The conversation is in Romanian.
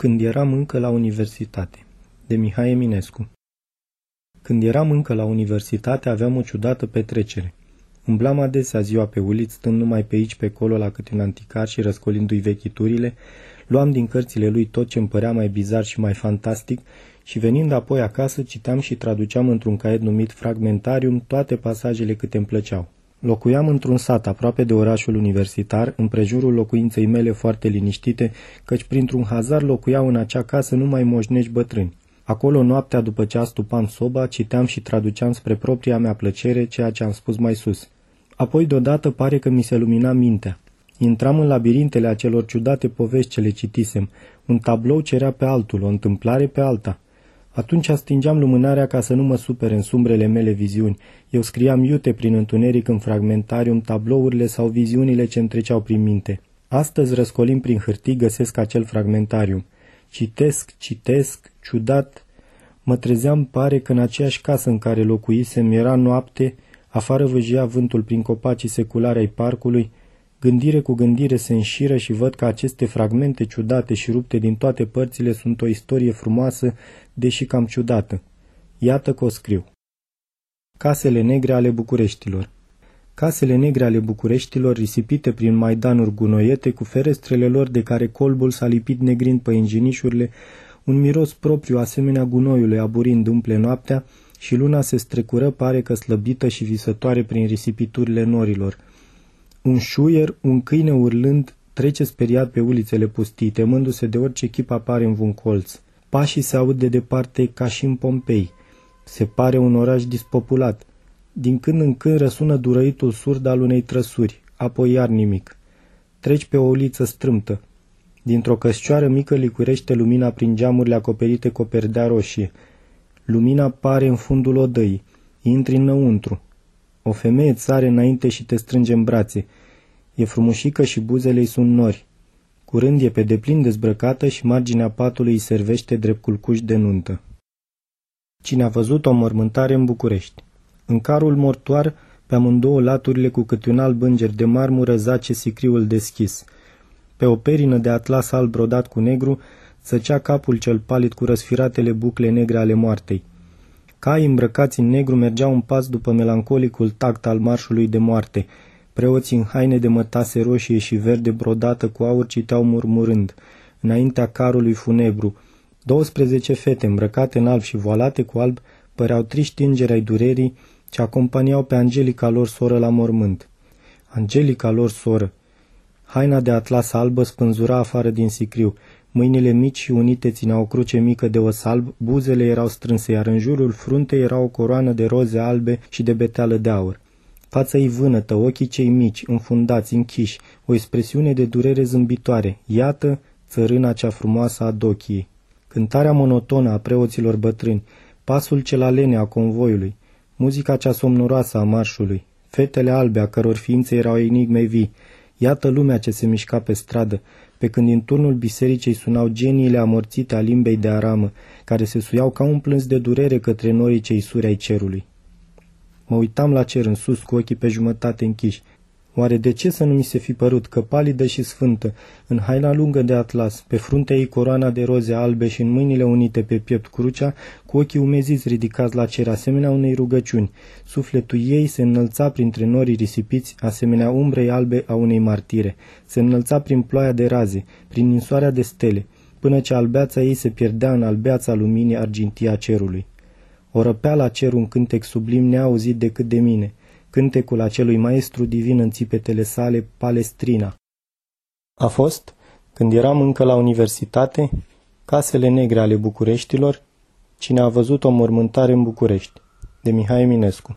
Când eram încă la universitate, de Mihai Eminescu Când eram încă la universitate, aveam o ciudată petrecere. Umblam adesea ziua pe uliți, stând numai pe aici, pe acolo, la câte un anticar și răscolindu-i vechiturile, luam din cărțile lui tot ce îmi părea mai bizar și mai fantastic și venind apoi acasă, citeam și traduceam într-un caiet numit Fragmentarium toate pasajele câte îmi plăceau. Locuiam într-un sat aproape de orașul universitar, în prejurul locuinței mele foarte liniștite, căci printr-un hazar locuiau în acea casă numai moșnești bătrâni. Acolo, noaptea după ce astupam soba, citeam și traduceam spre propria mea plăcere ceea ce am spus mai sus. Apoi, deodată, pare că mi se lumina mintea. Intram în labirintele acelor ciudate povești ce le citisem. Un tablou cerea pe altul, o întâmplare pe alta. Atunci stingeam lumânarea ca să nu mă supere în sumbrele mele viziuni. Eu scriam iute prin întuneric în fragmentarium tablourile sau viziunile ce îmi treceau prin minte. Astăzi, răscolim prin hârtii, găsesc acel fragmentarium. Citesc, citesc, ciudat. Mă trezeam, pare că în aceeași casă în care locuisem era noapte, afară văjea vântul prin copacii seculare ai parcului, Gândire cu gândire se înșiră și văd că aceste fragmente ciudate și rupte din toate părțile sunt o istorie frumoasă, deși cam ciudată. Iată că o scriu. Casele negre ale Bucureștilor Casele negre ale Bucureștilor, risipite prin maidanuri gunoiete, cu ferestrele lor de care colbul s-a lipit negrind pe inginișurile, un miros propriu asemenea gunoiului aburind umple noaptea și luna se strecură pare că slăbită și visătoare prin risipiturile norilor – un șuier, un câine urlând, trece speriat pe ulițele pustii, temându-se de orice chip apare în un colț. Pașii se aud de departe ca și în Pompei. Se pare un oraș dispopulat. Din când în când răsună durăitul surd al unei trăsuri, apoi iar nimic. Treci pe o uliță strâmtă. Dintr-o căscioară mică licurește lumina prin geamurile acoperite cu o perdea roșie. Lumina pare în fundul odăii. Intri înăuntru. O femeie țare înainte și te strânge în brațe. E frumușică și buzele îi sunt nori. Curând e pe deplin dezbrăcată și marginea patului îi servește drept culcuș de nuntă. Cine a văzut o mormântare în București? În carul mortoar, pe amândouă laturile cu câte un alb înger de marmură zace sicriul deschis. Pe o perină de atlas alb brodat cu negru, zăcea capul cel palid cu răsfiratele bucle negre ale moartei. Cai îmbrăcați în negru mergeau un pas după melancolicul tact al marșului de moarte. Preoții în haine de mătase roșie și verde brodată cu aur citeau murmurând, înaintea carului funebru. 12 fete îmbrăcate în alb și voalate cu alb păreau triști îngeri ai durerii ce acompaniau pe Angelica lor soră la mormânt. Angelica lor soră. Haina de atlas albă spânzura afară din sicriu. Mâinile mici și unite țineau o cruce mică de os alb, buzele erau strânse, iar în jurul fruntei era o coroană de roze albe și de beteală de aur. Fața ei vânătă, ochii cei mici, înfundați, închiși, o expresiune de durere zâmbitoare. Iată țărâna cea frumoasă a dochiei. Cântarea monotonă a preoților bătrâni, pasul cel alene a convoiului, muzica cea somnoroasă a marșului, fetele albe a căror ființe erau enigme vii, Iată lumea ce se mișca pe stradă, pe când din turnul bisericii sunau geniile amorțite a limbei de aramă, care se suiau ca un plâns de durere către norii cei suri ai cerului. Mă uitam la cer în sus cu ochii pe jumătate închiși. Oare de ce să nu mi se fi părut că palidă și sfântă, în haina lungă de atlas, pe fruntea ei coroana de roze albe și în mâinile unite pe piept crucea, cu ochii umeziți ridicați la cer, asemenea unei rugăciuni, sufletul ei se înălța printre norii risipiți, asemenea umbrei albe a unei martire, se înălța prin ploaia de raze, prin ninsoarea de stele, până ce albeața ei se pierdea în albeața luminii argintia cerului. O răpea la cer un cântec sublim neauzit decât de mine – cântecul acelui maestru divin în țipetele sale, Palestrina. A fost, când eram încă la universitate, Casele Negre ale Bucureștilor, cine a văzut o mormântare în București, de Mihai Eminescu.